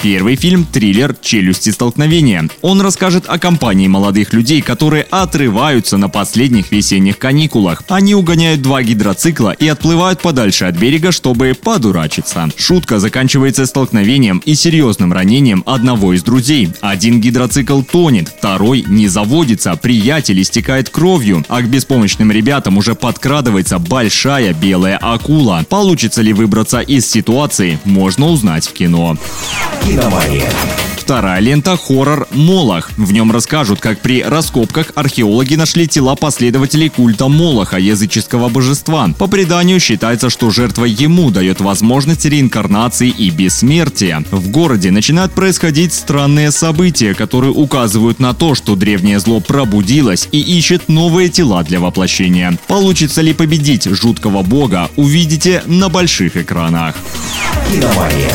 Первый фильм – триллер «Челюсти столкновения». Он расскажет о компании молодых людей, которые отрываются на последних весенних каникулах. Они угоняют два гидроцикла и отплывают подальше от берега, чтобы подурачиться. Шутка заканчивается столкновением и серьезным ранением одного из друзей. Один гидроцикл тонет, второй не заводится, приятель истекает кровью, а к беспомощным ребятам уже подкрадывается большая белая акула. Получится ли выбраться из ситуации, можно узнать в кино. «Киномания». Вторая лента – хоррор «Молох». В нем расскажут, как при раскопках археологи нашли тела последователей культа Молоха, языческого божества. По преданию считается, что жертва ему дает возможность реинкарнации и бессмертия. В городе начинают происходить странные события, которые указывают на то, что древнее зло пробудилось и ищет новые тела для воплощения. Получится ли победить жуткого бога, увидите на больших экранах. «Киномания».